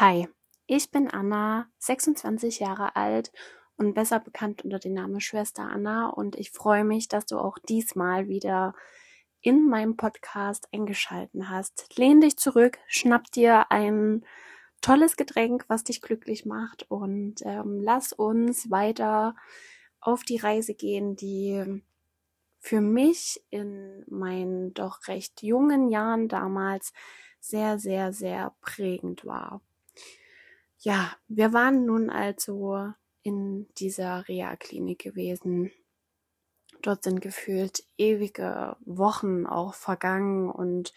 Hi, ich bin Anna, 26 Jahre alt und besser bekannt unter dem Namen Schwester Anna und ich freue mich, dass du auch diesmal wieder in meinem Podcast eingeschalten hast. Lehn dich zurück, schnapp dir ein tolles Getränk, was dich glücklich macht und ähm, lass uns weiter auf die Reise gehen, die für mich in meinen doch recht jungen Jahren damals sehr, sehr, sehr prägend war. Ja, wir waren nun also in dieser Reha-Klinik gewesen. Dort sind gefühlt ewige Wochen auch vergangen und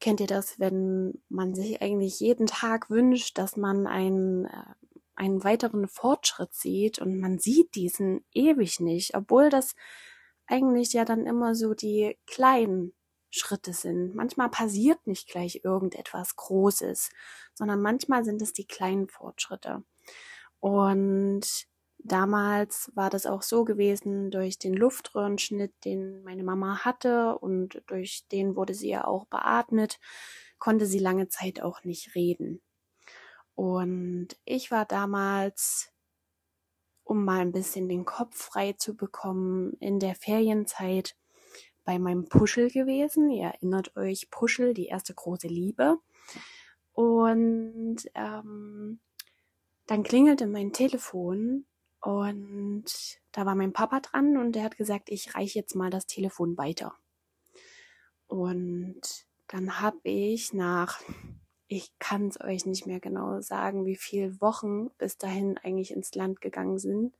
kennt ihr das, wenn man sich eigentlich jeden Tag wünscht, dass man einen, äh, einen weiteren Fortschritt sieht und man sieht diesen ewig nicht, obwohl das eigentlich ja dann immer so die kleinen Schritte sind. Manchmal passiert nicht gleich irgendetwas Großes, sondern manchmal sind es die kleinen Fortschritte. Und damals war das auch so gewesen durch den Luftröhrenschnitt, den meine Mama hatte und durch den wurde sie ja auch beatmet, konnte sie lange Zeit auch nicht reden. Und ich war damals um mal ein bisschen den Kopf frei zu bekommen in der Ferienzeit bei meinem Puschel gewesen. Ihr erinnert euch, Puschel, die erste große Liebe. Und ähm, dann klingelte mein Telefon und da war mein Papa dran und der hat gesagt, ich reiche jetzt mal das Telefon weiter. Und dann habe ich nach, ich kann es euch nicht mehr genau sagen, wie viele Wochen bis dahin eigentlich ins Land gegangen sind,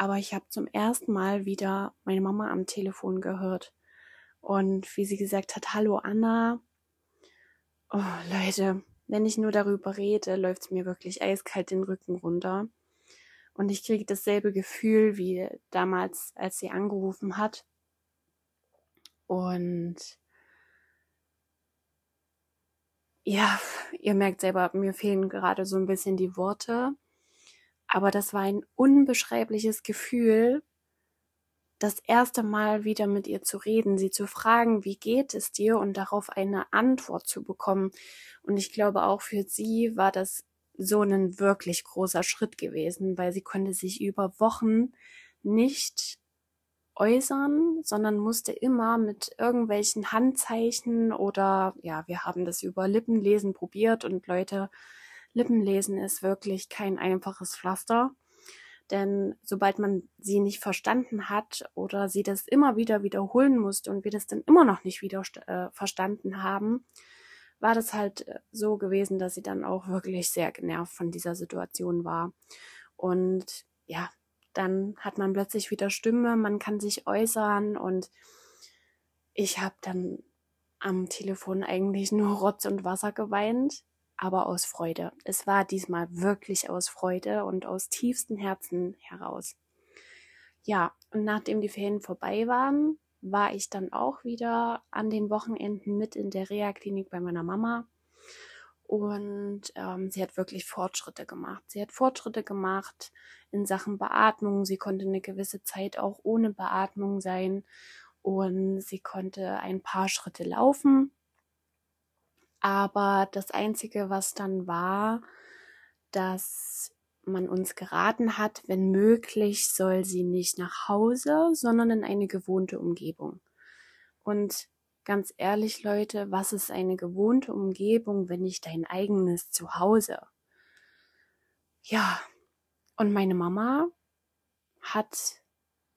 aber ich habe zum ersten Mal wieder meine Mama am Telefon gehört. Und wie sie gesagt hat, hallo Anna. Oh, Leute, wenn ich nur darüber rede, läuft es mir wirklich eiskalt den Rücken runter. Und ich kriege dasselbe Gefühl wie damals, als sie angerufen hat. Und ja, ihr merkt selber, mir fehlen gerade so ein bisschen die Worte. Aber das war ein unbeschreibliches Gefühl, das erste Mal wieder mit ihr zu reden, sie zu fragen, wie geht es dir und darauf eine Antwort zu bekommen. Und ich glaube auch für sie war das so ein wirklich großer Schritt gewesen, weil sie konnte sich über Wochen nicht äußern, sondern musste immer mit irgendwelchen Handzeichen oder ja, wir haben das über Lippenlesen probiert und Leute, Lippenlesen ist wirklich kein einfaches Pflaster. Denn sobald man sie nicht verstanden hat oder sie das immer wieder wiederholen musste und wir das dann immer noch nicht wieder äh, verstanden haben, war das halt äh, so gewesen, dass sie dann auch wirklich sehr genervt von dieser Situation war. Und ja, dann hat man plötzlich wieder Stimme, man kann sich äußern und ich habe dann am Telefon eigentlich nur Rotz und Wasser geweint, aber aus Freude. Es war diesmal wirklich aus Freude und aus tiefstem Herzen heraus. Ja, und nachdem die Ferien vorbei waren, war ich dann auch wieder an den Wochenenden mit in der Reha-Klinik bei meiner Mama. Und ähm, sie hat wirklich Fortschritte gemacht. Sie hat Fortschritte gemacht in Sachen Beatmung. Sie konnte eine gewisse Zeit auch ohne Beatmung sein. Und sie konnte ein paar Schritte laufen. Aber das Einzige, was dann war, dass man uns geraten hat, wenn möglich, soll sie nicht nach Hause, sondern in eine gewohnte Umgebung. Und ganz ehrlich, Leute, was ist eine gewohnte Umgebung, wenn nicht dein eigenes Zuhause? Ja, und meine Mama hat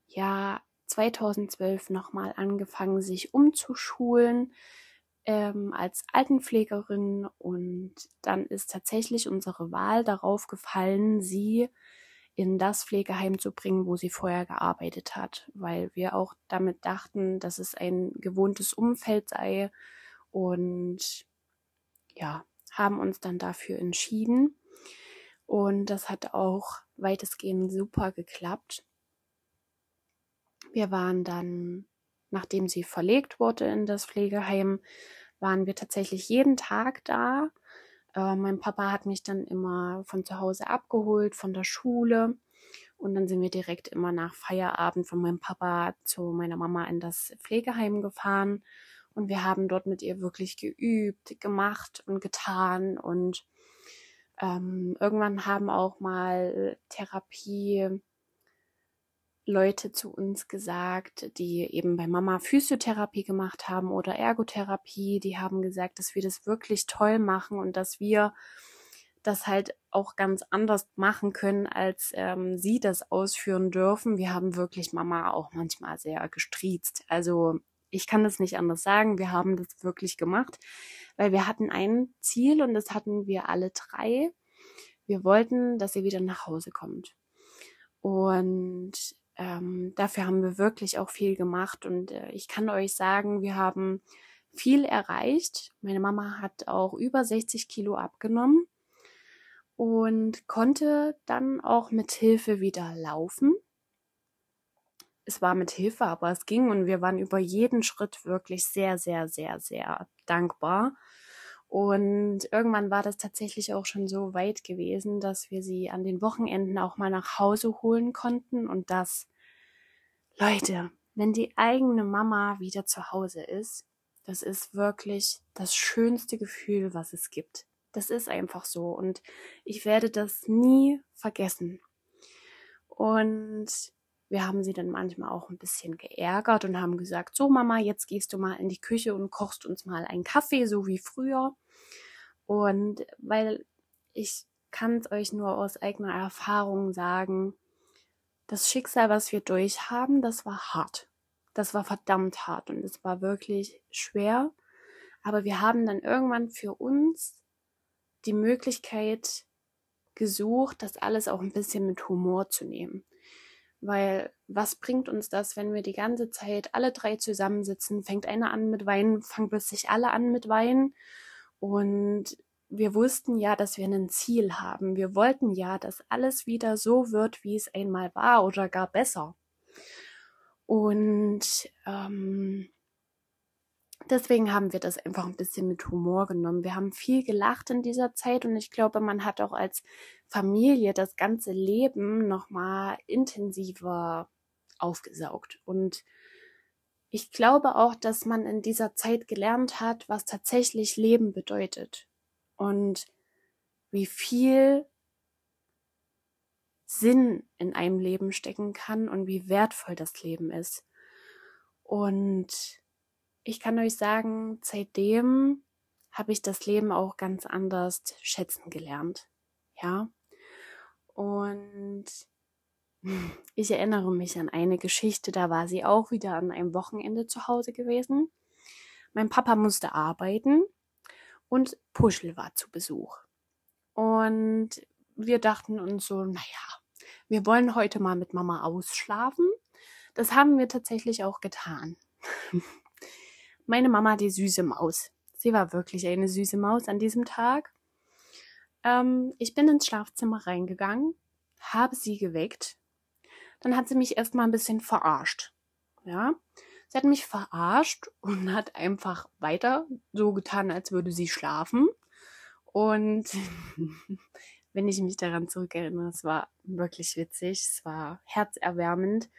ja 2012 nochmal angefangen, sich umzuschulen, ähm, als Altenpflegerin und dann ist tatsächlich unsere Wahl darauf gefallen, sie in das Pflegeheim zu bringen, wo sie vorher gearbeitet hat, weil wir auch damit dachten, dass es ein gewohntes Umfeld sei und ja, haben uns dann dafür entschieden und das hat auch weitestgehend super geklappt. Wir waren dann nachdem sie verlegt wurde in das Pflegeheim, waren wir tatsächlich jeden Tag da. Äh, mein Papa hat mich dann immer von zu Hause abgeholt, von der Schule. Und dann sind wir direkt immer nach Feierabend von meinem Papa zu meiner Mama in das Pflegeheim gefahren. Und wir haben dort mit ihr wirklich geübt, gemacht und getan. Und ähm, irgendwann haben auch mal Therapie Leute zu uns gesagt, die eben bei Mama Physiotherapie gemacht haben oder Ergotherapie, die haben gesagt, dass wir das wirklich toll machen und dass wir das halt auch ganz anders machen können, als ähm, sie das ausführen dürfen. Wir haben wirklich Mama auch manchmal sehr gestriezt. Also ich kann das nicht anders sagen. Wir haben das wirklich gemacht, weil wir hatten ein Ziel und das hatten wir alle drei. Wir wollten, dass sie wieder nach Hause kommt. Und ähm, dafür haben wir wirklich auch viel gemacht und äh, ich kann euch sagen, wir haben viel erreicht. Meine Mama hat auch über 60 Kilo abgenommen und konnte dann auch mit Hilfe wieder laufen. Es war mit Hilfe, aber es ging und wir waren über jeden Schritt wirklich sehr, sehr, sehr, sehr dankbar. Und irgendwann war das tatsächlich auch schon so weit gewesen, dass wir sie an den Wochenenden auch mal nach Hause holen konnten. Und das, Leute, wenn die eigene Mama wieder zu Hause ist, das ist wirklich das schönste Gefühl, was es gibt. Das ist einfach so. Und ich werde das nie vergessen. Und wir haben sie dann manchmal auch ein bisschen geärgert und haben gesagt, so Mama, jetzt gehst du mal in die Küche und kochst uns mal einen Kaffee, so wie früher. Und weil ich kann es euch nur aus eigener Erfahrung sagen, das Schicksal, was wir durchhaben, das war hart. Das war verdammt hart und es war wirklich schwer. Aber wir haben dann irgendwann für uns die Möglichkeit gesucht, das alles auch ein bisschen mit Humor zu nehmen. Weil was bringt uns das, wenn wir die ganze Zeit alle drei zusammensitzen, fängt einer an mit Weinen, fangen plötzlich alle an mit Weinen und wir wussten ja, dass wir ein Ziel haben. Wir wollten ja, dass alles wieder so wird, wie es einmal war oder gar besser. Und ähm, deswegen haben wir das einfach ein bisschen mit Humor genommen. Wir haben viel gelacht in dieser Zeit und ich glaube, man hat auch als Familie das ganze Leben nochmal intensiver aufgesaugt. Und ich glaube auch, dass man in dieser Zeit gelernt hat, was tatsächlich Leben bedeutet und wie viel Sinn in einem Leben stecken kann und wie wertvoll das Leben ist. Und ich kann euch sagen, seitdem habe ich das Leben auch ganz anders schätzen gelernt. Ja. Und ich erinnere mich an eine Geschichte, da war sie auch wieder an einem Wochenende zu Hause gewesen. Mein Papa musste arbeiten und Puschel war zu Besuch. Und wir dachten uns so, naja, wir wollen heute mal mit Mama ausschlafen. Das haben wir tatsächlich auch getan. Meine Mama, die süße Maus. Sie war wirklich eine süße Maus an diesem Tag. Ähm, ich bin ins Schlafzimmer reingegangen, habe sie geweckt dann hat sie mich erstmal ein bisschen verarscht. Ja, sie hat mich verarscht und hat einfach weiter so getan, als würde sie schlafen. Und wenn ich mich daran zurückerinnere, es war wirklich witzig, es war herzerwärmend.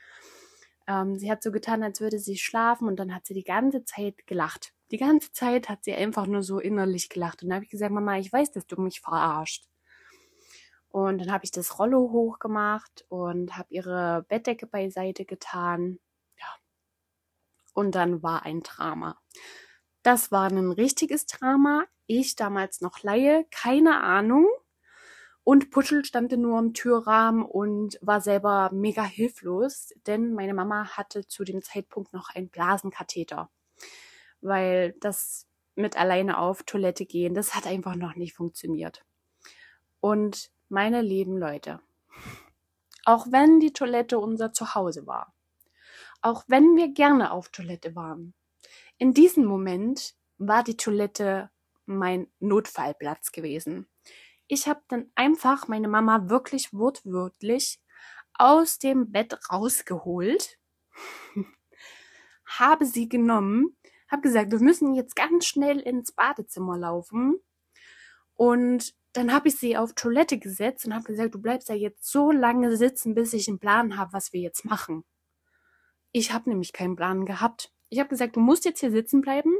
Ähm, sie hat so getan, als würde sie schlafen und dann hat sie die ganze Zeit gelacht. Die ganze Zeit hat sie einfach nur so innerlich gelacht. Und dann habe ich gesagt, Mama, ich weiß, dass du mich verarscht. Und dann habe ich das Rollo hochgemacht und habe ihre Bettdecke beiseite getan. Ja. Und dann war ein Drama. Das war ein richtiges Drama. Ich damals noch Laie, keine Ahnung. Und Putschel stand nur im Türrahmen und war selber mega hilflos, denn meine Mama hatte zu dem Zeitpunkt noch einen Blasenkatheter. Weil das mit alleine auf Toilette gehen, das hat einfach noch nicht funktioniert. Und meine lieben Leute, auch wenn die Toilette unser Zuhause war, auch wenn wir gerne auf Toilette waren, in diesem Moment war die Toilette mein Notfallplatz gewesen. Ich habe dann einfach meine Mama wirklich wortwörtlich aus dem Bett rausgeholt, habe sie genommen, habe gesagt, wir müssen jetzt ganz schnell ins Badezimmer laufen und dann habe ich sie auf Toilette gesetzt und habe gesagt, du bleibst ja jetzt so lange sitzen, bis ich einen Plan habe, was wir jetzt machen. Ich habe nämlich keinen Plan gehabt. Ich habe gesagt, du musst jetzt hier sitzen bleiben,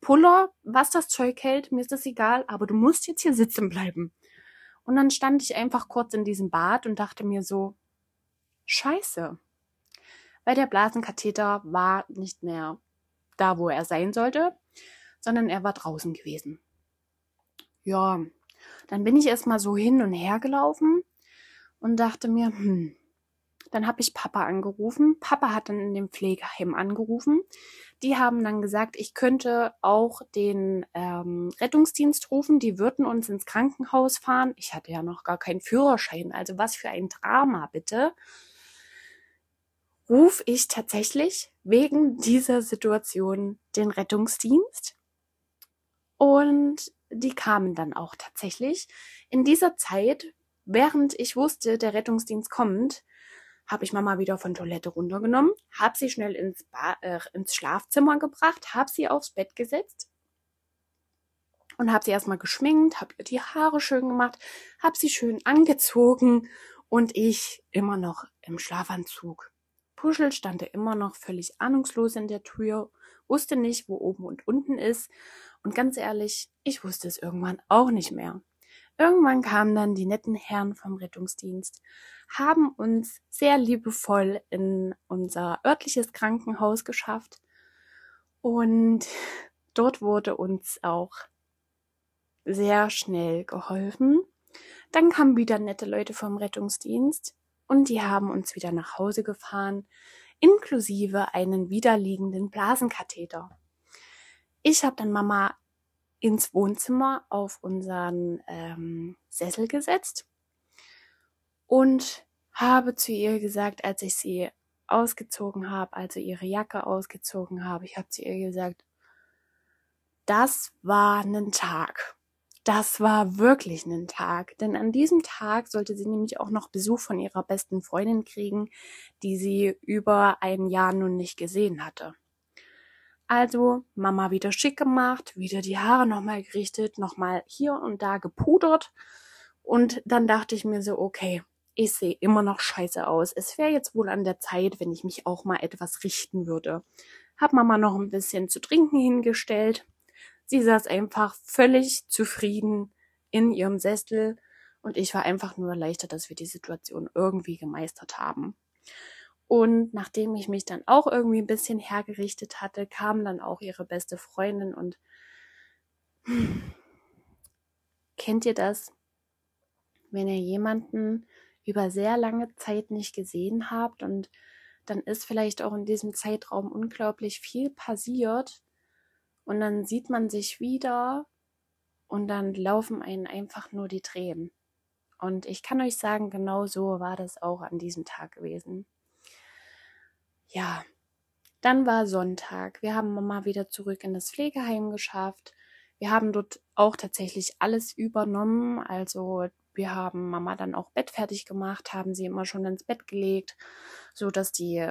Puller, was das Zeug hält, mir ist das egal, aber du musst jetzt hier sitzen bleiben. Und dann stand ich einfach kurz in diesem Bad und dachte mir so, scheiße. Weil der Blasenkatheter war nicht mehr da, wo er sein sollte, sondern er war draußen gewesen. Ja, dann bin ich erstmal so hin und her gelaufen und dachte mir, hm, dann habe ich Papa angerufen. Papa hat dann in dem Pflegeheim angerufen. Die haben dann gesagt, ich könnte auch den ähm, Rettungsdienst rufen. Die würden uns ins Krankenhaus fahren. Ich hatte ja noch gar keinen Führerschein. Also was für ein Drama, bitte. Ruf ich tatsächlich wegen dieser Situation den Rettungsdienst. Und die kamen dann auch tatsächlich. In dieser Zeit, während ich wusste, der Rettungsdienst kommt, habe ich Mama wieder von Toilette runtergenommen, habe sie schnell ins, ba äh, ins Schlafzimmer gebracht, habe sie aufs Bett gesetzt und habe sie erstmal geschminkt, habe ihr die Haare schön gemacht, habe sie schön angezogen und ich immer noch im Schlafanzug. Puschel stand er immer noch völlig ahnungslos in der Tür, wusste nicht, wo oben und unten ist und ganz ehrlich, ich wusste es irgendwann auch nicht mehr. Irgendwann kamen dann die netten Herren vom Rettungsdienst, haben uns sehr liebevoll in unser örtliches Krankenhaus geschafft und dort wurde uns auch sehr schnell geholfen. Dann kamen wieder nette Leute vom Rettungsdienst und die haben uns wieder nach Hause gefahren, inklusive einen widerliegenden Blasenkatheter. Ich habe dann Mama ins Wohnzimmer auf unseren ähm, Sessel gesetzt und habe zu ihr gesagt, als ich sie ausgezogen habe, also ihre Jacke ausgezogen habe, ich habe zu ihr gesagt, das war ein Tag. Das war wirklich ein Tag, denn an diesem Tag sollte sie nämlich auch noch Besuch von ihrer besten Freundin kriegen, die sie über ein Jahr nun nicht gesehen hatte. Also Mama wieder schick gemacht, wieder die Haare nochmal gerichtet, nochmal hier und da gepudert. Und dann dachte ich mir so, okay, ich sehe immer noch scheiße aus. Es wäre jetzt wohl an der Zeit, wenn ich mich auch mal etwas richten würde. Hab Mama noch ein bisschen zu trinken hingestellt. Sie saß einfach völlig zufrieden in ihrem Sessel und ich war einfach nur erleichtert, dass wir die Situation irgendwie gemeistert haben. Und nachdem ich mich dann auch irgendwie ein bisschen hergerichtet hatte, kam dann auch ihre beste Freundin und kennt ihr das? Wenn ihr jemanden über sehr lange Zeit nicht gesehen habt und dann ist vielleicht auch in diesem Zeitraum unglaublich viel passiert und dann sieht man sich wieder und dann laufen einen einfach nur die Tränen. Und ich kann euch sagen, genau so war das auch an diesem Tag gewesen ja, dann war Sonntag. Wir haben Mama wieder zurück in das Pflegeheim geschafft. Wir haben dort auch tatsächlich alles übernommen. Also wir haben Mama dann auch Bett fertig gemacht, haben sie immer schon ins Bett gelegt, so dass die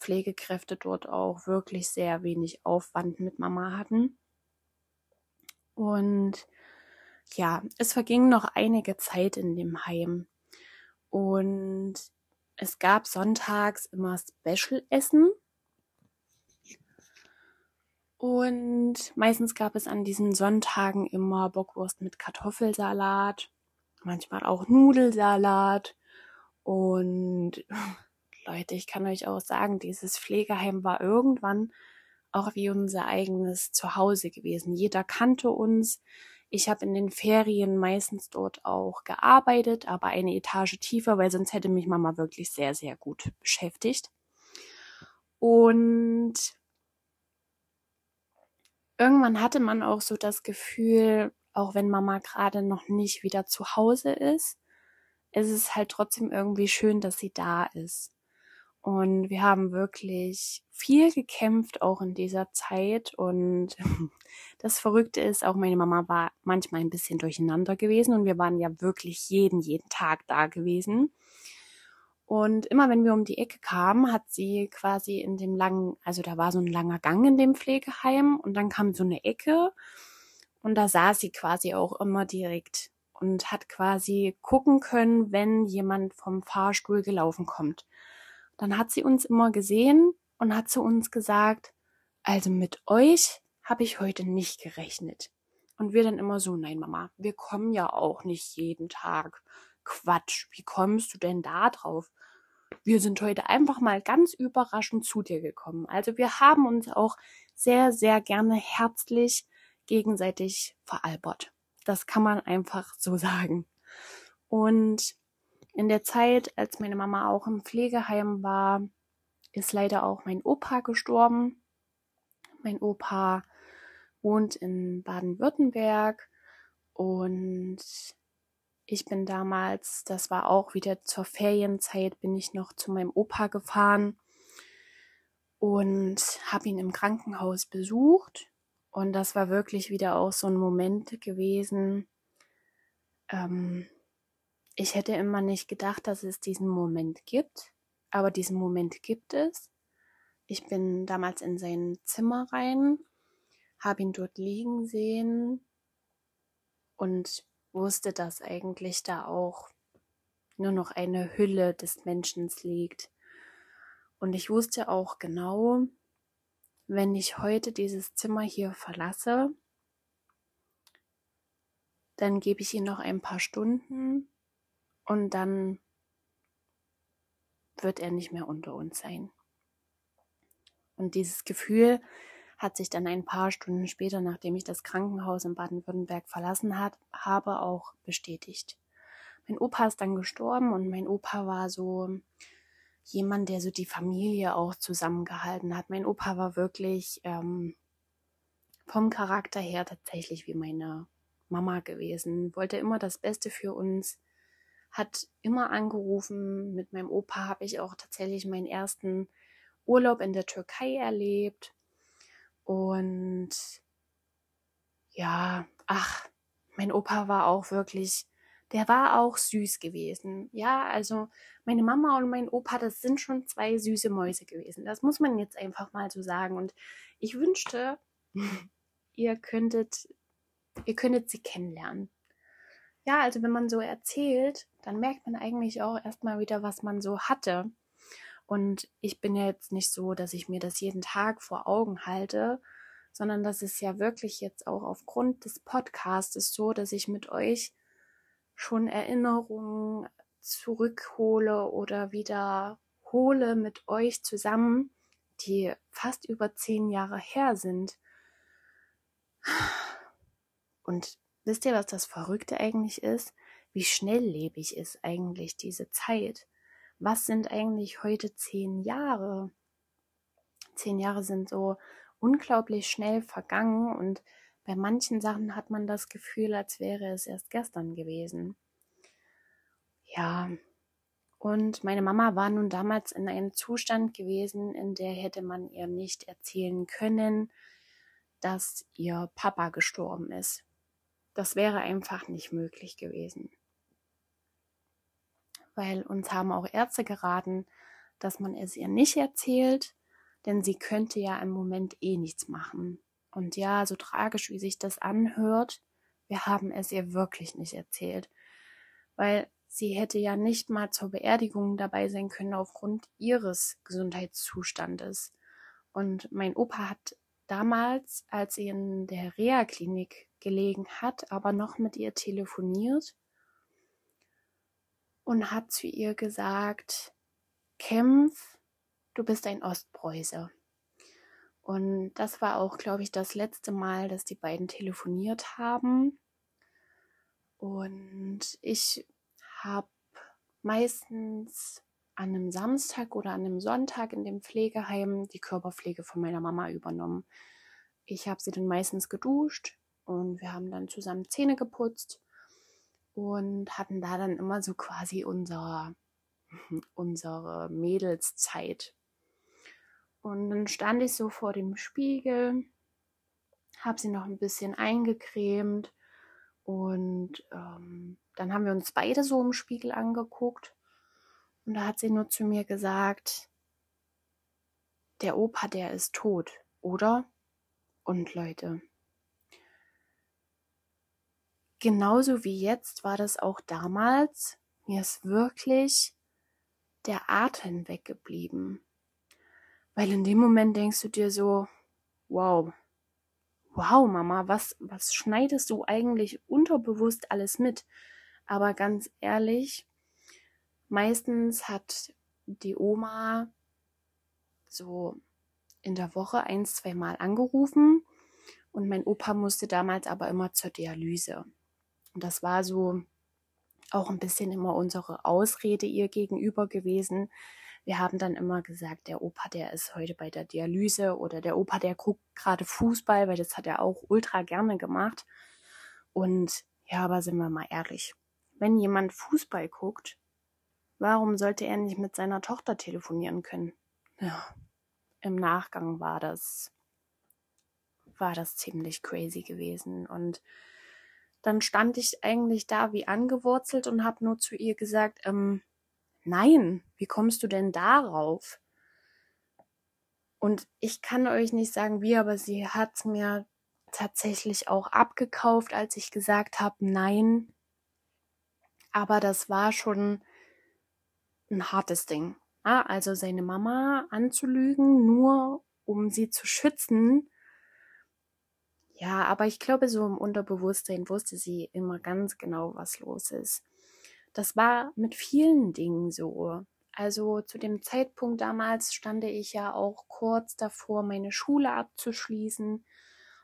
Pflegekräfte dort auch wirklich sehr wenig Aufwand mit Mama hatten. Und ja, es verging noch einige Zeit in dem Heim. Und es gab sonntags immer Special-Essen. Und meistens gab es an diesen Sonntagen immer Bockwurst mit Kartoffelsalat, manchmal auch Nudelsalat. Und Leute, ich kann euch auch sagen, dieses Pflegeheim war irgendwann auch wie unser eigenes Zuhause gewesen. Jeder kannte uns. Ich habe in den Ferien meistens dort auch gearbeitet, aber eine Etage tiefer, weil sonst hätte mich Mama wirklich sehr, sehr gut beschäftigt. Und irgendwann hatte man auch so das Gefühl, auch wenn Mama gerade noch nicht wieder zu Hause ist, ist es halt trotzdem irgendwie schön, dass sie da ist. Und wir haben wirklich viel gekämpft, auch in dieser Zeit. Und das Verrückte ist, auch meine Mama war manchmal ein bisschen durcheinander gewesen und wir waren ja wirklich jeden, jeden Tag da gewesen. Und immer wenn wir um die Ecke kamen, hat sie quasi in dem langen, also da war so ein langer Gang in dem Pflegeheim und dann kam so eine Ecke und da saß sie quasi auch immer direkt und hat quasi gucken können, wenn jemand vom Fahrstuhl gelaufen kommt dann hat sie uns immer gesehen und hat zu uns gesagt, also mit euch habe ich heute nicht gerechnet. Und wir dann immer so, nein, Mama, wir kommen ja auch nicht jeden Tag. Quatsch, wie kommst du denn da drauf? Wir sind heute einfach mal ganz überraschend zu dir gekommen. Also wir haben uns auch sehr, sehr gerne herzlich gegenseitig veralbert. Das kann man einfach so sagen. Und in der Zeit, als meine Mama auch im Pflegeheim war, ist leider auch mein Opa gestorben. Mein Opa wohnt in Baden-Württemberg und ich bin damals, das war auch wieder zur Ferienzeit, bin ich noch zu meinem Opa gefahren und habe ihn im Krankenhaus besucht. Und das war wirklich wieder auch so ein Moment gewesen. Ähm, ich hätte immer nicht gedacht, dass es diesen Moment gibt, aber diesen Moment gibt es. Ich bin damals in sein Zimmer rein habe ihn dort liegen sehen und wusste, dass eigentlich da auch nur noch eine Hülle des Menschen liegt. Und ich wusste auch genau, wenn ich heute dieses Zimmer hier verlasse, dann gebe ich ihm noch ein paar Stunden und dann wird er nicht mehr unter uns sein. Und dieses Gefühl hat sich dann ein paar Stunden später, nachdem ich das Krankenhaus in Baden-Württemberg verlassen hat, habe, auch bestätigt. Mein Opa ist dann gestorben und mein Opa war so jemand, der so die Familie auch zusammengehalten hat. Mein Opa war wirklich ähm, vom Charakter her tatsächlich wie meine Mama gewesen, wollte immer das Beste für uns, hat immer angerufen. Mit meinem Opa habe ich auch tatsächlich meinen ersten Urlaub in der Türkei erlebt. Und ja, ach, mein Opa war auch wirklich, der war auch süß gewesen. Ja, also meine Mama und mein Opa, das sind schon zwei süße Mäuse gewesen. Das muss man jetzt einfach mal so sagen. Und ich wünschte, ihr könntet, ihr könntet sie kennenlernen. Ja, also wenn man so erzählt, dann merkt man eigentlich auch erstmal wieder, was man so hatte. Und ich bin ja jetzt nicht so, dass ich mir das jeden Tag vor Augen halte, sondern das ist ja wirklich jetzt auch aufgrund des Podcasts so, dass ich mit euch schon Erinnerungen zurückhole oder wiederhole mit euch zusammen, die fast über zehn Jahre her sind. Und wisst ihr, was das Verrückte eigentlich ist? Wie schnelllebig ist eigentlich diese Zeit? was sind eigentlich heute zehn Jahre? Zehn Jahre sind so unglaublich schnell vergangen und bei manchen Sachen hat man das Gefühl, als wäre es erst gestern gewesen. Ja, und meine Mama war nun damals in einem Zustand gewesen, in der hätte man ihr nicht erzählen können, dass ihr Papa gestorben ist. Das wäre einfach nicht möglich gewesen weil uns haben auch Ärzte geraten, dass man es ihr nicht erzählt, denn sie könnte ja im Moment eh nichts machen. Und ja, so tragisch wie sich das anhört, wir haben es ihr wirklich nicht erzählt, weil sie hätte ja nicht mal zur Beerdigung dabei sein können aufgrund ihres Gesundheitszustandes. Und mein Opa hat damals, als sie in der Reha-Klinik gelegen hat, aber noch mit ihr telefoniert und hat zu ihr gesagt, kämpf, du bist ein Ostpreuße. Und das war auch, glaube ich, das letzte Mal, dass die beiden telefoniert haben. Und ich habe meistens an einem Samstag oder an einem Sonntag in dem Pflegeheim die Körperpflege von meiner Mama übernommen. Ich habe sie dann meistens geduscht und wir haben dann zusammen Zähne geputzt und hatten da dann immer so quasi unser, unsere Mädelszeit. Und dann stand ich so vor dem Spiegel, habe sie noch ein bisschen eingecremt und ähm, dann haben wir uns beide so im Spiegel angeguckt und da hat sie nur zu mir gesagt, der Opa, der ist tot, oder? Und Leute, genauso wie jetzt war das auch damals. Mir ist wirklich der Atem weggeblieben. Weil in dem Moment denkst du dir so, wow, wow, Mama, was, was schneidest du eigentlich unterbewusst alles mit? Aber ganz ehrlich, meistens hat die Oma so in der Woche ein, zwei Mal angerufen und mein Opa musste damals aber immer zur Dialyse. Und das war so auch ein bisschen immer unsere Ausrede ihr gegenüber gewesen. Wir haben dann immer gesagt, der Opa, der ist heute bei der Dialyse oder der Opa, der guckt gerade Fußball, weil das hat er auch ultra gerne gemacht. Und ja, aber sind wir mal ehrlich, wenn jemand Fußball guckt, warum sollte er nicht mit seiner Tochter telefonieren können? Ja, im Nachgang war das, war das ziemlich crazy gewesen und dann stand ich eigentlich da wie angewurzelt und habe nur zu ihr gesagt, ähm, nein, wie kommst du denn darauf? Und ich kann euch nicht sagen wie, aber sie hat mir tatsächlich auch abgekauft, als ich gesagt habe, nein. Aber das war schon ein hartes Ding. Also seine Mama anzulügen, nur um sie zu schützen, ja, aber ich glaube, so im Unterbewusstsein wusste sie immer ganz genau, was los ist. Das war mit vielen Dingen so. Also zu dem Zeitpunkt damals stand ich ja auch kurz davor, meine Schule abzuschließen.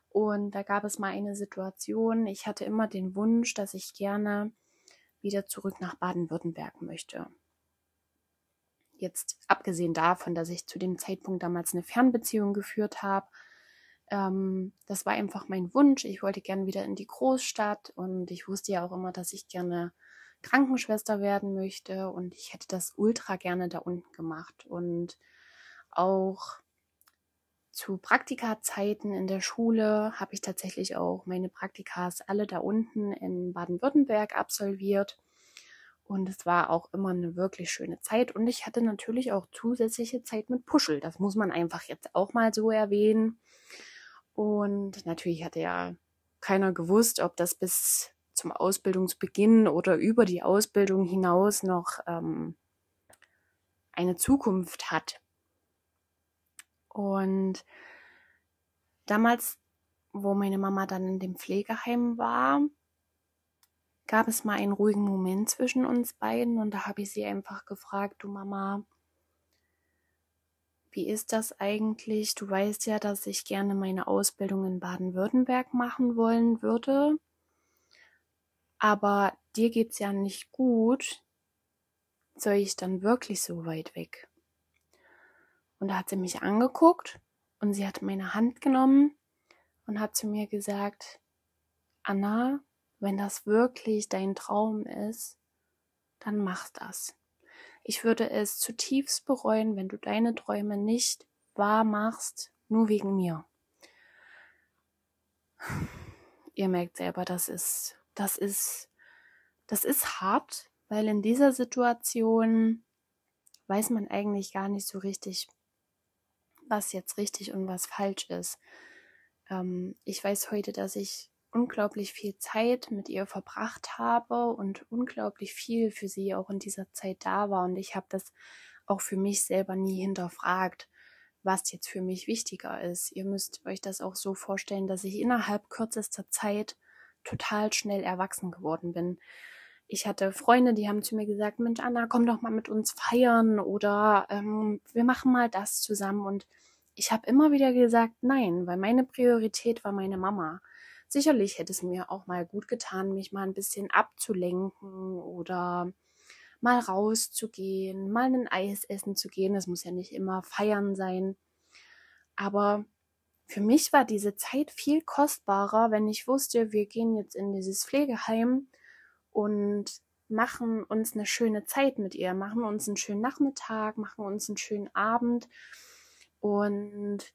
Und da gab es mal eine Situation, ich hatte immer den Wunsch, dass ich gerne wieder zurück nach Baden-Württemberg möchte. Jetzt abgesehen davon, dass ich zu dem Zeitpunkt damals eine Fernbeziehung geführt habe, ähm, das war einfach mein Wunsch. Ich wollte gerne wieder in die Großstadt und ich wusste ja auch immer, dass ich gerne Krankenschwester werden möchte und ich hätte das ultra gerne da unten gemacht und auch zu Praktikazeiten in der Schule habe ich tatsächlich auch meine Praktikas alle da unten in Baden-Württemberg absolviert. Und es war auch immer eine wirklich schöne Zeit. Und ich hatte natürlich auch zusätzliche Zeit mit Puschel. Das muss man einfach jetzt auch mal so erwähnen. Und natürlich hatte ja keiner gewusst, ob das bis zum Ausbildungsbeginn oder über die Ausbildung hinaus noch ähm, eine Zukunft hat. Und damals, wo meine Mama dann in dem Pflegeheim war, gab es mal einen ruhigen Moment zwischen uns beiden und da habe ich sie einfach gefragt, du Mama, wie ist das eigentlich? Du weißt ja, dass ich gerne meine Ausbildung in Baden-Württemberg machen wollen würde. Aber dir geht's ja nicht gut. Soll ich dann wirklich so weit weg? Und da hat sie mich angeguckt und sie hat meine Hand genommen und hat zu mir gesagt, Anna, wenn das wirklich dein Traum ist, dann mach das. Ich würde es zutiefst bereuen, wenn du deine Träume nicht wahr machst, nur wegen mir. Ihr merkt selber, das ist, das ist, das ist hart, weil in dieser Situation weiß man eigentlich gar nicht so richtig, was jetzt richtig und was falsch ist. Ähm, ich weiß heute, dass ich unglaublich viel Zeit mit ihr verbracht habe und unglaublich viel für sie auch in dieser Zeit da war. Und ich habe das auch für mich selber nie hinterfragt, was jetzt für mich wichtiger ist. Ihr müsst euch das auch so vorstellen, dass ich innerhalb kürzester Zeit total schnell erwachsen geworden bin. Ich hatte Freunde, die haben zu mir gesagt, Mensch, Anna, komm doch mal mit uns feiern oder ähm, wir machen mal das zusammen. Und ich habe immer wieder gesagt, nein, weil meine Priorität war meine Mama sicherlich hätte es mir auch mal gut getan, mich mal ein bisschen abzulenken oder mal rauszugehen, mal ein Eis essen zu gehen. Das muss ja nicht immer feiern sein. Aber für mich war diese Zeit viel kostbarer, wenn ich wusste, wir gehen jetzt in dieses Pflegeheim und machen uns eine schöne Zeit mit ihr, machen uns einen schönen Nachmittag, machen uns einen schönen Abend und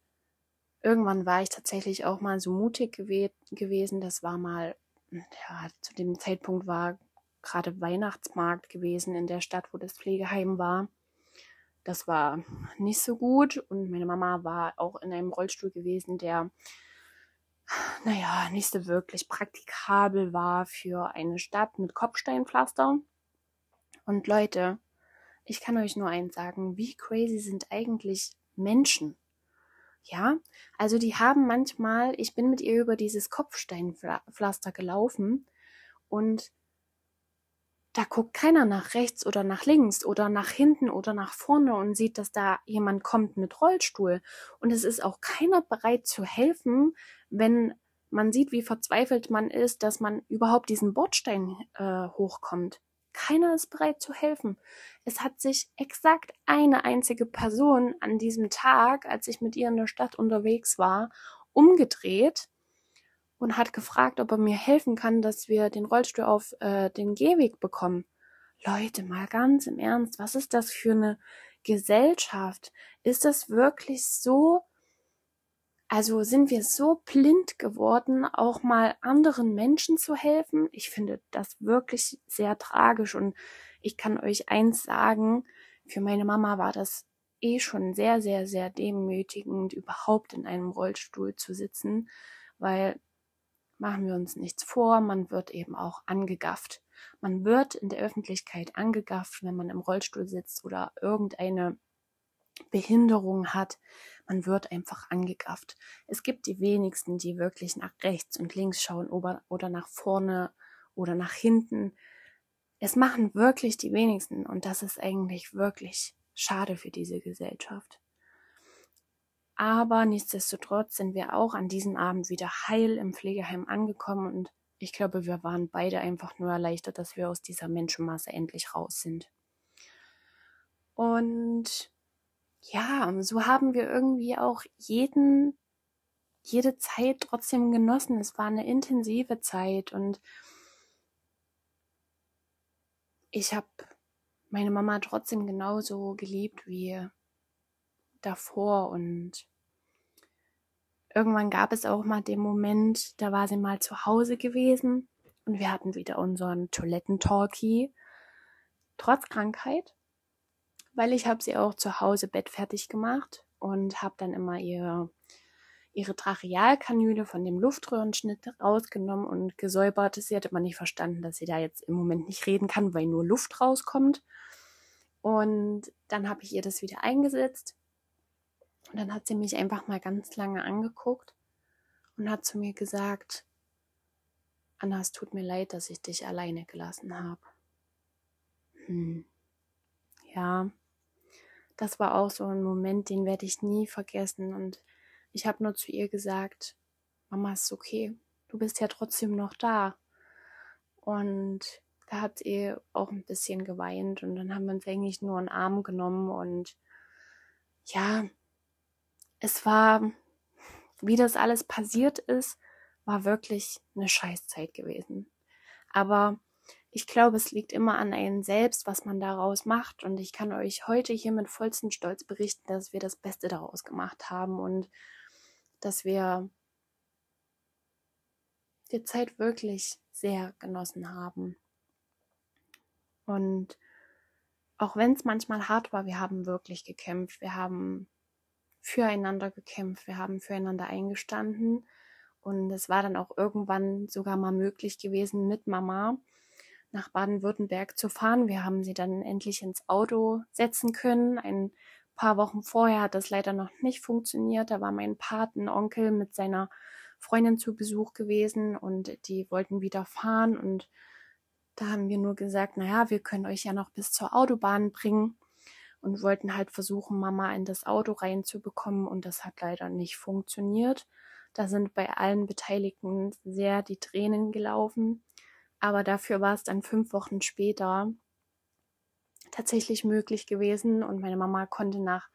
irgendwann war ich tatsächlich auch mal so mutig gew gewesen. Das war mal, ja, zu dem Zeitpunkt war gerade Weihnachtsmarkt gewesen in der Stadt, wo das Pflegeheim war. Das war nicht so gut und meine Mama war auch in einem Rollstuhl gewesen, der, naja, nicht so wirklich praktikabel war für eine Stadt mit Kopfsteinpflaster. Und Leute, ich kann euch nur eins sagen, wie crazy sind eigentlich Menschen? Ja, also die haben manchmal, ich bin mit ihr über dieses Kopfsteinpflaster gelaufen und da guckt keiner nach rechts oder nach links oder nach hinten oder nach vorne und sieht, dass da jemand kommt mit Rollstuhl. Und es ist auch keiner bereit zu helfen, wenn man sieht, wie verzweifelt man ist, dass man überhaupt diesen Bordstein äh, hochkommt. Keiner ist bereit zu helfen. Es hat sich exakt eine einzige Person an diesem Tag, als ich mit ihr in der Stadt unterwegs war, umgedreht und hat gefragt, ob er mir helfen kann, dass wir den Rollstuhl auf äh, den Gehweg bekommen. Leute, mal ganz im Ernst, was ist das für eine Gesellschaft? Ist das wirklich so? Also sind wir so blind geworden, auch mal anderen Menschen zu helfen? Ich finde das wirklich sehr tragisch und ich kann euch eins sagen, für meine Mama war das eh schon sehr, sehr, sehr demütigend, überhaupt in einem Rollstuhl zu sitzen, weil machen wir uns nichts vor, man wird eben auch angegafft. Man wird in der Öffentlichkeit angegafft, wenn man im Rollstuhl sitzt oder irgendeine Behinderung hat. Man wird einfach angegafft. Es gibt die wenigsten, die wirklich nach rechts und links schauen oder nach vorne oder nach hinten. Es machen wirklich die wenigsten und das ist eigentlich wirklich schade für diese Gesellschaft. Aber nichtsdestotrotz sind wir auch an diesem Abend wieder heil im Pflegeheim angekommen und ich glaube, wir waren beide einfach nur erleichtert, dass wir aus dieser Menschenmasse endlich raus sind. Und ja, so haben wir irgendwie auch jeden, jede Zeit trotzdem genossen. Es war eine intensive Zeit und ich habe meine Mama trotzdem genauso geliebt wie davor und irgendwann gab es auch mal den Moment, da war sie mal zu Hause gewesen und wir hatten wieder unseren Toilettentalkie trotz Krankheit, weil ich habe sie auch zu Hause bettfertig gemacht und habe dann immer ihre ihre Trachealkanüle von dem Luftröhrenschnitt rausgenommen und gesäubert. Sie hatte man nicht verstanden, dass sie da jetzt im Moment nicht reden kann, weil nur Luft rauskommt. Und dann habe ich ihr das wieder eingesetzt und dann hat sie mich einfach mal ganz lange angeguckt und hat zu mir gesagt, Anna, es tut mir leid, dass ich dich alleine gelassen habe. Hm. Ja, das war auch so ein Moment, den werde ich nie vergessen. Und ich habe nur zu ihr gesagt, Mama ist okay, du bist ja trotzdem noch da. Und da hat sie auch ein bisschen geweint und dann haben wir uns eigentlich nur einen Arm genommen und ja, es war, wie das alles passiert ist, war wirklich eine Scheißzeit gewesen. Aber ich glaube, es liegt immer an einem selbst, was man daraus macht. Und ich kann euch heute hier mit vollstem Stolz berichten, dass wir das Beste daraus gemacht haben und dass wir die Zeit wirklich sehr genossen haben. Und auch wenn es manchmal hart war, wir haben wirklich gekämpft. Wir haben füreinander gekämpft, wir haben füreinander eingestanden und es war dann auch irgendwann sogar mal möglich gewesen, mit Mama nach Baden-Württemberg zu fahren. Wir haben sie dann endlich ins Auto setzen können. Ein paar Wochen vorher hat das leider noch nicht funktioniert. Da war mein Patenonkel mit seiner Freundin zu Besuch gewesen und die wollten wieder fahren und da haben wir nur gesagt, naja, wir können euch ja noch bis zur Autobahn bringen und wollten halt versuchen, Mama in das Auto reinzubekommen und das hat leider nicht funktioniert. Da sind bei allen Beteiligten sehr die Tränen gelaufen, aber dafür war es dann fünf Wochen später tatsächlich möglich gewesen und meine Mama konnte nach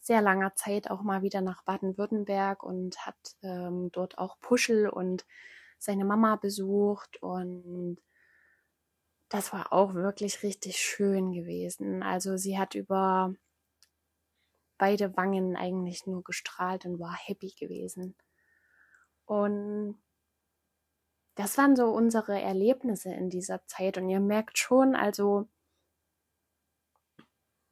sehr langer Zeit auch mal wieder nach Baden-Württemberg und hat ähm, dort auch Puschel und seine Mama besucht und das war auch wirklich richtig schön gewesen. Also sie hat über beide Wangen eigentlich nur gestrahlt und war happy gewesen. Und das waren so unsere Erlebnisse in dieser Zeit. Und ihr merkt schon, also,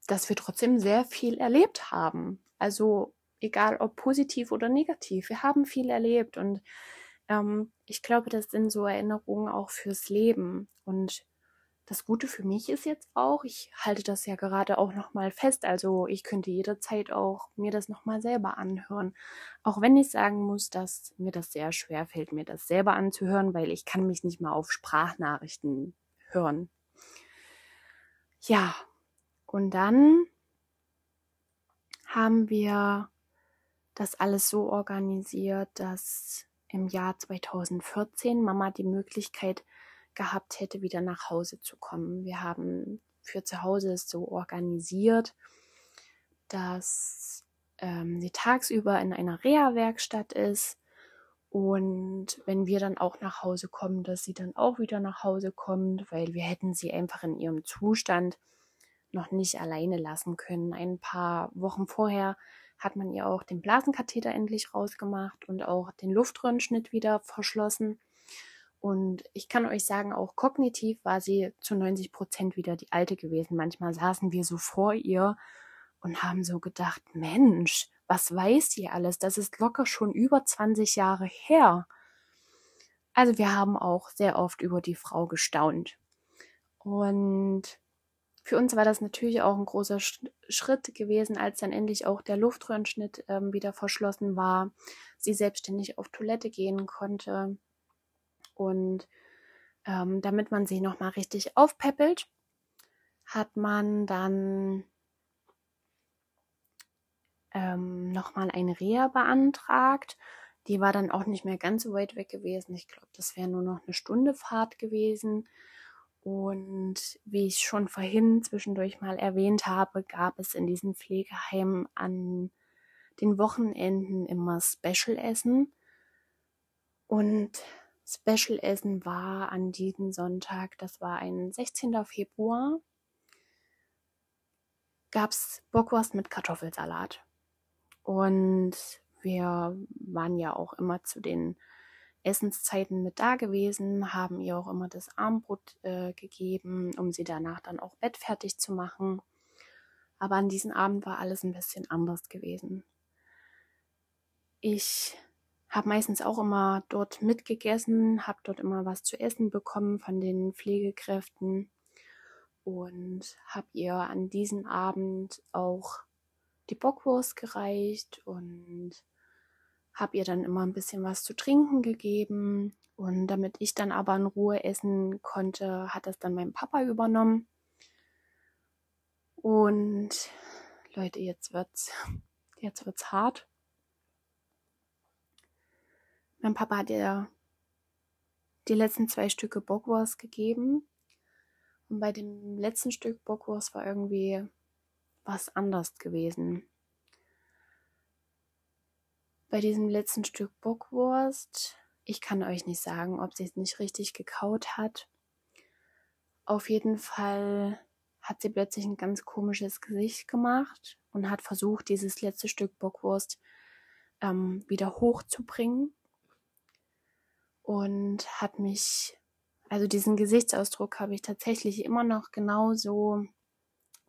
dass wir trotzdem sehr viel erlebt haben. Also, egal ob positiv oder negativ, wir haben viel erlebt. Und ähm, ich glaube, das sind so Erinnerungen auch fürs Leben. Und das Gute für mich ist jetzt auch, ich halte das ja gerade auch nochmal fest. Also ich könnte jederzeit auch mir das nochmal selber anhören. Auch wenn ich sagen muss, dass mir das sehr schwer fällt, mir das selber anzuhören, weil ich kann mich nicht mal auf Sprachnachrichten hören. Ja, und dann haben wir das alles so organisiert, dass im Jahr 2014 Mama die Möglichkeit gehabt hätte, wieder nach Hause zu kommen. Wir haben für zu Hause es so organisiert, dass ähm, sie tagsüber in einer Reha-Werkstatt ist und wenn wir dann auch nach Hause kommen, dass sie dann auch wieder nach Hause kommt, weil wir hätten sie einfach in ihrem Zustand noch nicht alleine lassen können. Ein paar Wochen vorher hat man ihr auch den Blasenkatheter endlich rausgemacht und auch den Luftröhrenschnitt wieder verschlossen. Und ich kann euch sagen, auch kognitiv war sie zu 90 Prozent wieder die alte gewesen. Manchmal saßen wir so vor ihr und haben so gedacht, Mensch, was weiß die alles? Das ist locker schon über 20 Jahre her. Also wir haben auch sehr oft über die Frau gestaunt. Und für uns war das natürlich auch ein großer Schritt gewesen, als dann endlich auch der Luftröhrenschnitt ähm, wieder verschlossen war, sie selbstständig auf Toilette gehen konnte und ähm, damit man sie nochmal richtig aufpäppelt, hat man dann ähm, nochmal eine Reha beantragt. Die war dann auch nicht mehr ganz so weit weg gewesen. Ich glaube, das wäre nur noch eine Stunde Fahrt gewesen. Und wie ich schon vorhin zwischendurch mal erwähnt habe, gab es in diesem Pflegeheim an den Wochenenden immer Special-Essen. Und Special-Essen war an diesem Sonntag, das war ein 16. Februar, gab es Bockwurst mit Kartoffelsalat. Und wir waren ja auch immer zu den Essenszeiten mit da gewesen, haben ihr auch immer das Armbrot äh, gegeben, um sie danach dann auch bettfertig zu machen. Aber an diesem Abend war alles ein bisschen anders gewesen. Ich habe meistens auch immer dort mitgegessen, habe dort immer was zu essen bekommen von den Pflegekräften und habe ihr an diesem Abend auch die Bockwurst gereicht und habe ihr dann immer ein bisschen was zu trinken gegeben und damit ich dann aber in Ruhe essen konnte, hat das dann mein Papa übernommen. Und Leute, jetzt wird's jetzt wird's hart. Mein Papa hat ihr die letzten zwei Stücke Bockwurst gegeben. Und bei dem letzten Stück Bockwurst war irgendwie was anders gewesen. Bei diesem letzten Stück Bockwurst, ich kann euch nicht sagen, ob sie es nicht richtig gekaut hat. Auf jeden Fall hat sie plötzlich ein ganz komisches Gesicht gemacht und hat versucht, dieses letzte Stück Bockwurst ähm, wieder hochzubringen und hat mich, also diesen Gesichtsausdruck habe ich tatsächlich immer noch genauso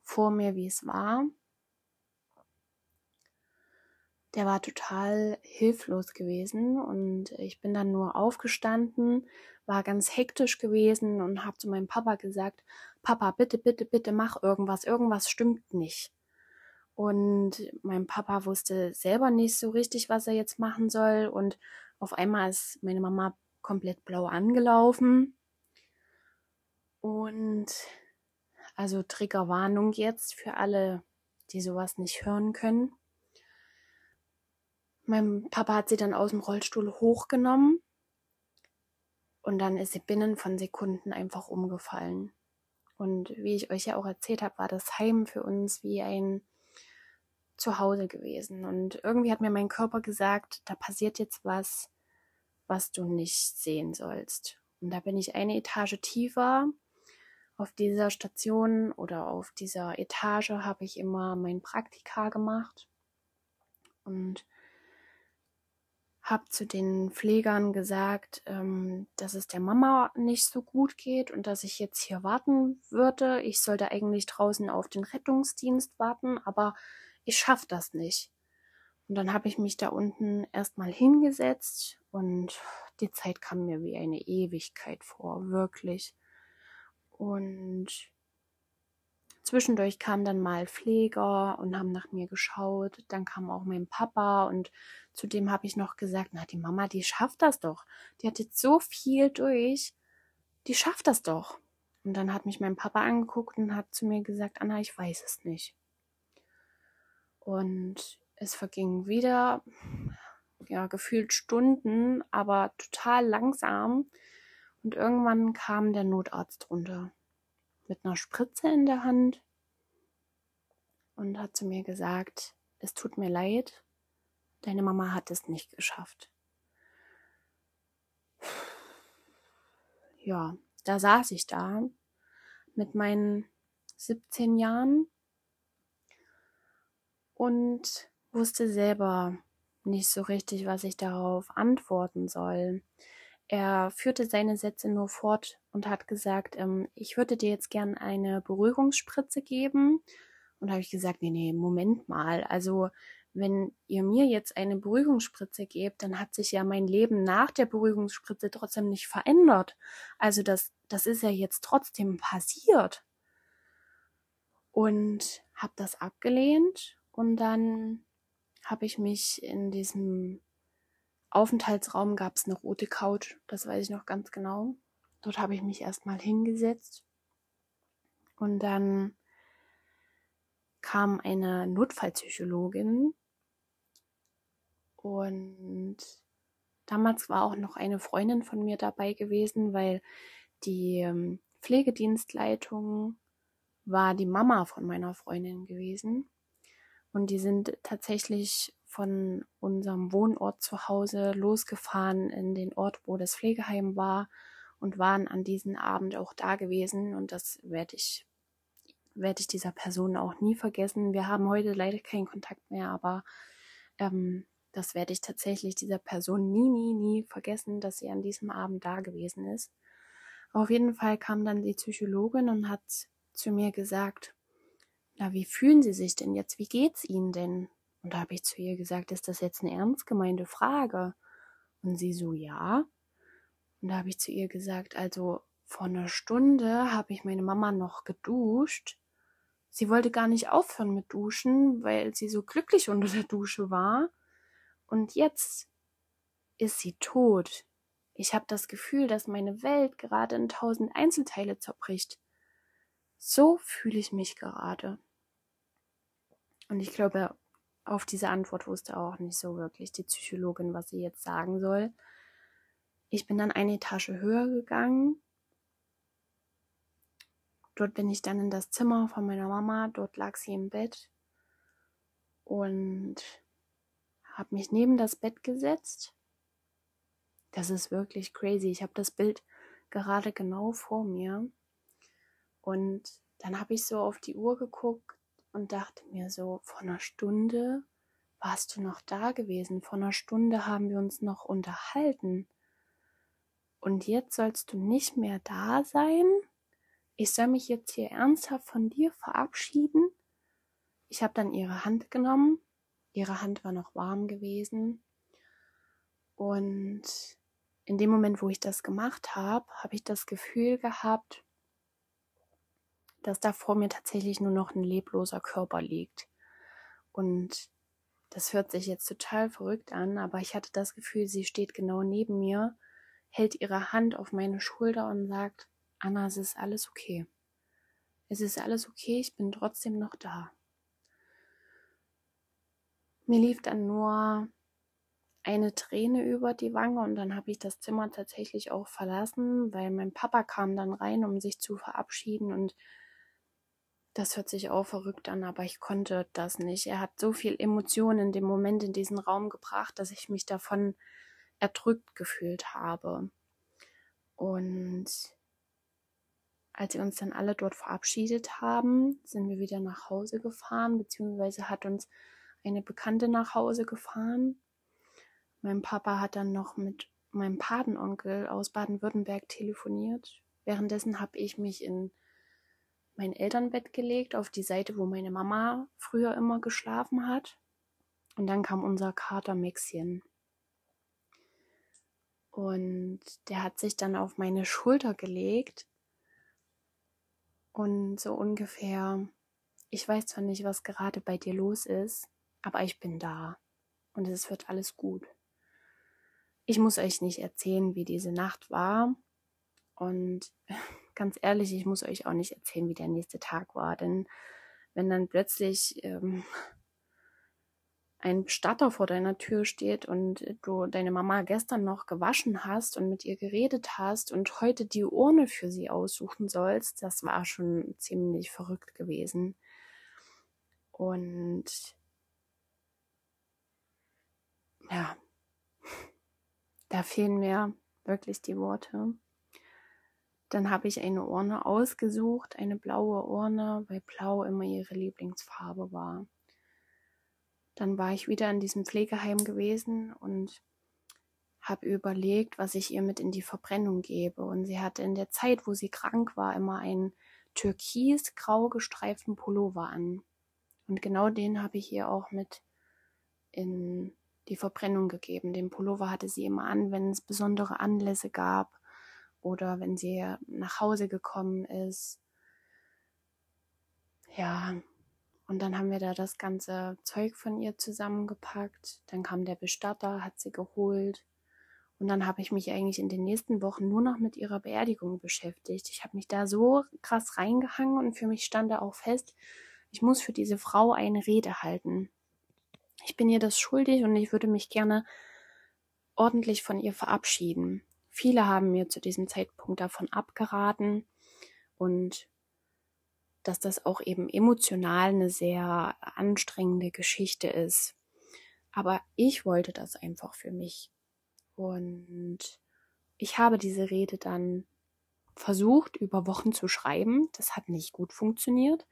vor mir, wie es war. Der war total hilflos gewesen und ich bin dann nur aufgestanden, war ganz hektisch gewesen und habe zu meinem Papa gesagt, Papa, bitte, bitte, bitte mach irgendwas, irgendwas stimmt nicht. Und mein Papa wusste selber nicht so richtig, was er jetzt machen soll. Und auf einmal ist meine Mama komplett blau angelaufen. Und also Triggerwarnung jetzt für alle, die sowas nicht hören können. Mein Papa hat sie dann aus dem Rollstuhl hochgenommen und dann ist sie binnen von Sekunden einfach umgefallen. Und wie ich euch ja auch erzählt habe, war das Heim für uns wie ein Zuhause gewesen. Und irgendwie hat mir mein Körper gesagt, da passiert jetzt was, was du nicht sehen sollst. Und da bin ich eine Etage tiefer. Auf dieser Station oder auf dieser Etage habe ich immer mein Praktika gemacht und habe zu den Pflegern gesagt, ähm, dass es der Mama nicht so gut geht und dass ich jetzt hier warten würde. Ich sollte eigentlich draußen auf den Rettungsdienst warten, aber ich schaffe das nicht. Und dann habe ich mich da unten erstmal hingesetzt und die Zeit kam mir wie eine Ewigkeit vor, wirklich. Und zwischendurch kamen dann mal Pfleger und haben nach mir geschaut. Dann kam auch mein Papa und zudem habe ich noch gesagt, na, die Mama, die schafft das doch. Die hat jetzt so viel durch. Die schafft das doch. Und dann hat mich mein Papa angeguckt und hat zu mir gesagt, Anna, ich weiß es nicht. Und es vergingen wieder, ja, gefühlt Stunden, aber total langsam. Und irgendwann kam der Notarzt runter mit einer Spritze in der Hand und hat zu mir gesagt, es tut mir leid, deine Mama hat es nicht geschafft. Ja, da saß ich da mit meinen 17 Jahren und wusste selber nicht so richtig, was ich darauf antworten soll. Er führte seine Sätze nur fort und hat gesagt, ähm, ich würde dir jetzt gern eine Beruhigungsspritze geben. Und habe ich gesagt, nee, nee, Moment mal. Also wenn ihr mir jetzt eine Beruhigungsspritze gebt, dann hat sich ja mein Leben nach der Beruhigungsspritze trotzdem nicht verändert. Also das, das ist ja jetzt trotzdem passiert. Und habe das abgelehnt und dann habe ich mich in diesem Aufenthaltsraum gab es eine rote Couch, das weiß ich noch ganz genau. Dort habe ich mich erstmal hingesetzt und dann kam eine Notfallpsychologin und damals war auch noch eine Freundin von mir dabei gewesen, weil die ähm, Pflegedienstleitung war die Mama von meiner Freundin gewesen. Und die sind tatsächlich von unserem Wohnort zu Hause losgefahren in den Ort, wo das Pflegeheim war und waren an diesem Abend auch da gewesen. Und das werde ich, werde ich dieser Person auch nie vergessen. Wir haben heute leider keinen Kontakt mehr, aber ähm, das werde ich tatsächlich dieser Person nie, nie, nie vergessen, dass sie an diesem Abend da gewesen ist. Auf jeden Fall kam dann die Psychologin und hat zu mir gesagt, na, wie fühlen Sie sich denn jetzt? Wie geht's Ihnen denn? Und da habe ich zu ihr gesagt, ist das jetzt eine ernst gemeinte Frage? Und sie so, ja. Und da habe ich zu ihr gesagt, also vor einer Stunde habe ich meine Mama noch geduscht. Sie wollte gar nicht aufhören mit Duschen, weil sie so glücklich unter der Dusche war. Und jetzt ist sie tot. Ich habe das Gefühl, dass meine Welt gerade in tausend Einzelteile zerbricht. So fühle ich mich gerade. Und ich glaube, auf diese Antwort wusste auch nicht so wirklich die Psychologin, was sie jetzt sagen soll. Ich bin dann eine Etage höher gegangen. Dort bin ich dann in das Zimmer von meiner Mama. Dort lag sie im Bett und habe mich neben das Bett gesetzt. Das ist wirklich crazy. Ich habe das Bild gerade genau vor mir. Und dann habe ich so auf die Uhr geguckt und dachte mir so, vor einer Stunde warst du noch da gewesen, vor einer Stunde haben wir uns noch unterhalten. Und jetzt sollst du nicht mehr da sein? Ich soll mich jetzt hier ernsthaft von dir verabschieden? Ich habe dann ihre Hand genommen. Ihre Hand war noch warm gewesen. Und in dem Moment, wo ich das gemacht habe, habe ich das Gefühl gehabt, dass da vor mir tatsächlich nur noch ein lebloser Körper liegt. Und das hört sich jetzt total verrückt an, aber ich hatte das Gefühl, sie steht genau neben mir, hält ihre Hand auf meine Schulter und sagt, Anna, es ist alles okay. Es ist alles okay, ich bin trotzdem noch da. Mir lief dann nur eine Träne über die Wange und dann habe ich das Zimmer tatsächlich auch verlassen, weil mein Papa kam dann rein, um sich zu verabschieden und das hört sich auch verrückt an, aber ich konnte das nicht. Er hat so viel Emotionen in dem Moment in diesen Raum gebracht, dass ich mich davon erdrückt gefühlt habe. Und als wir uns dann alle dort verabschiedet haben, sind wir wieder nach Hause gefahren, beziehungsweise hat uns eine Bekannte nach Hause gefahren. Mein Papa hat dann noch mit meinem Patenonkel aus Baden-Württemberg telefoniert. Währenddessen habe ich mich in mein Elternbett gelegt, auf die Seite, wo meine Mama früher immer geschlafen hat. Und dann kam unser Kater Maxchen. Und der hat sich dann auf meine Schulter gelegt Und so ungefähr, ich weiß zwar nicht, was gerade bei dir los ist, aber ich bin da und es wird alles gut. Ich muss euch nicht erzählen, wie diese Nacht war. Und ganz ehrlich, ich muss euch auch nicht erzählen, wie der nächste Tag war. Denn wenn dann plötzlich ähm, ein Bestatter vor deiner Tür steht und du deine Mama gestern noch gewaschen hast und mit ihr geredet hast und heute die Urne für sie aussuchen sollst, das war schon ziemlich verrückt gewesen. Und ja, da fehlen mir wirklich die Worte. Dann habe ich eine Urne ausgesucht, eine blaue Urne, weil blau immer ihre Lieblingsfarbe war. Dann war ich wieder in diesem Pflegeheim gewesen und habe überlegt, was ich ihr mit in die Verbrennung gebe. Und sie hatte in der Zeit, wo sie krank war, immer einen türkis-grau gestreiften Pullover an. Und genau den habe ich ihr auch mit in die Verbrennung gegeben. Den Pullover hatte sie immer an, wenn es besondere Anlässe gab oder wenn sie nach Hause gekommen ist. Ja, und dann haben wir da das ganze Zeug von ihr zusammengepackt. Dann kam der Bestatter, hat sie geholt. Und dann habe ich mich eigentlich in den nächsten Wochen nur noch mit ihrer Beerdigung beschäftigt. Ich habe mich da so krass reingehangen und für mich stand da auch fest, ich muss für diese Frau eine Rede halten. Ich bin ihr das schuldig und ich würde mich gerne ordentlich von ihr verabschieden. Viele haben mir zu diesem Zeitpunkt davon abgeraten und dass das auch eben emotional eine sehr anstrengende Geschichte ist. Aber ich wollte das einfach für mich. Und ich habe diese Rede dann versucht, über Wochen zu schreiben. Das hat nicht gut funktioniert.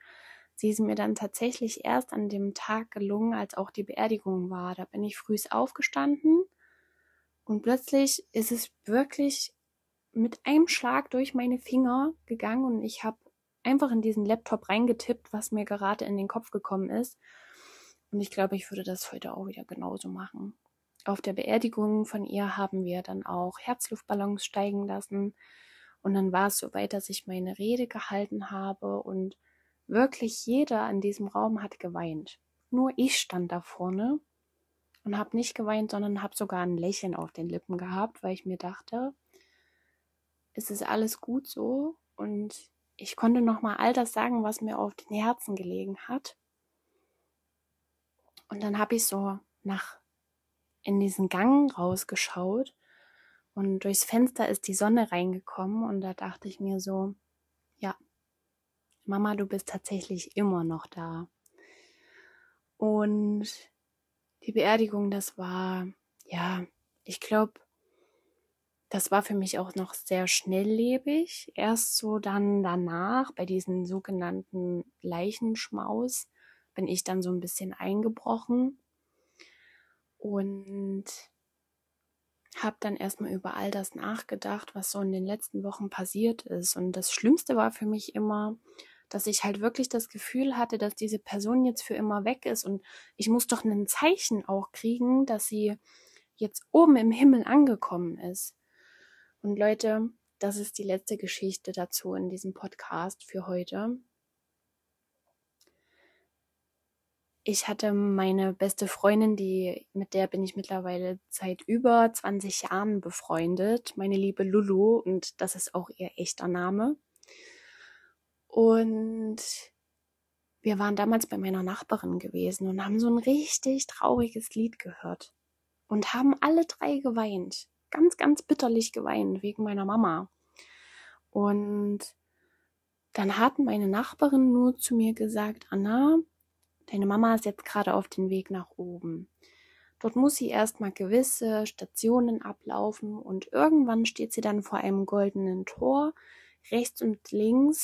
Sie ist mir dann tatsächlich erst an dem Tag gelungen, als auch die Beerdigung war. Da bin ich frühs aufgestanden und plötzlich ist es wirklich mit einem Schlag durch meine Finger gegangen und ich habe einfach in diesen Laptop reingetippt, was mir gerade in den Kopf gekommen ist. Und ich glaube, ich würde das heute auch wieder genauso machen. Auf der Beerdigung von ihr haben wir dann auch Herzluftballons steigen lassen. Und dann war es so weit, dass ich meine Rede gehalten habe und wirklich jeder in diesem Raum hat geweint. Nur ich stand da vorne und habe nicht geweint, sondern habe sogar ein Lächeln auf den Lippen gehabt, weil ich mir dachte, es ist alles gut so und ich konnte noch mal all das sagen, was mir auf den Herzen gelegen hat. Und dann habe ich so nach in diesen Gang rausgeschaut und durchs Fenster ist die Sonne reingekommen und da dachte ich mir so, ja, Mama, du bist tatsächlich immer noch da. Und die Beerdigung, das war, ja, ich glaube, das war für mich auch noch sehr schnelllebig. Erst so dann danach, bei diesen sogenannten Leichenschmaus, bin ich dann so ein bisschen eingebrochen und habe dann erstmal über all das nachgedacht, was so in den letzten Wochen passiert ist. Und das Schlimmste war für mich immer, dass ich halt wirklich das Gefühl hatte, dass diese Person jetzt für immer weg ist und ich muss doch ein Zeichen auch kriegen, dass sie jetzt oben im Himmel angekommen ist. Und Leute, das ist die letzte Geschichte dazu in diesem Podcast für heute. Ich hatte meine beste Freundin, die, mit der bin ich mittlerweile seit über 20 Jahren befreundet, meine liebe Lulu, und das ist auch ihr echter Name. Und wir waren damals bei meiner Nachbarin gewesen und haben so ein richtig trauriges Lied gehört und haben alle drei geweint ganz, ganz bitterlich geweint wegen meiner Mama. Und dann hat meine Nachbarin nur zu mir gesagt, Anna, deine Mama ist jetzt gerade auf dem Weg nach oben. Dort muss sie erstmal gewisse Stationen ablaufen und irgendwann steht sie dann vor einem goldenen Tor. Rechts und links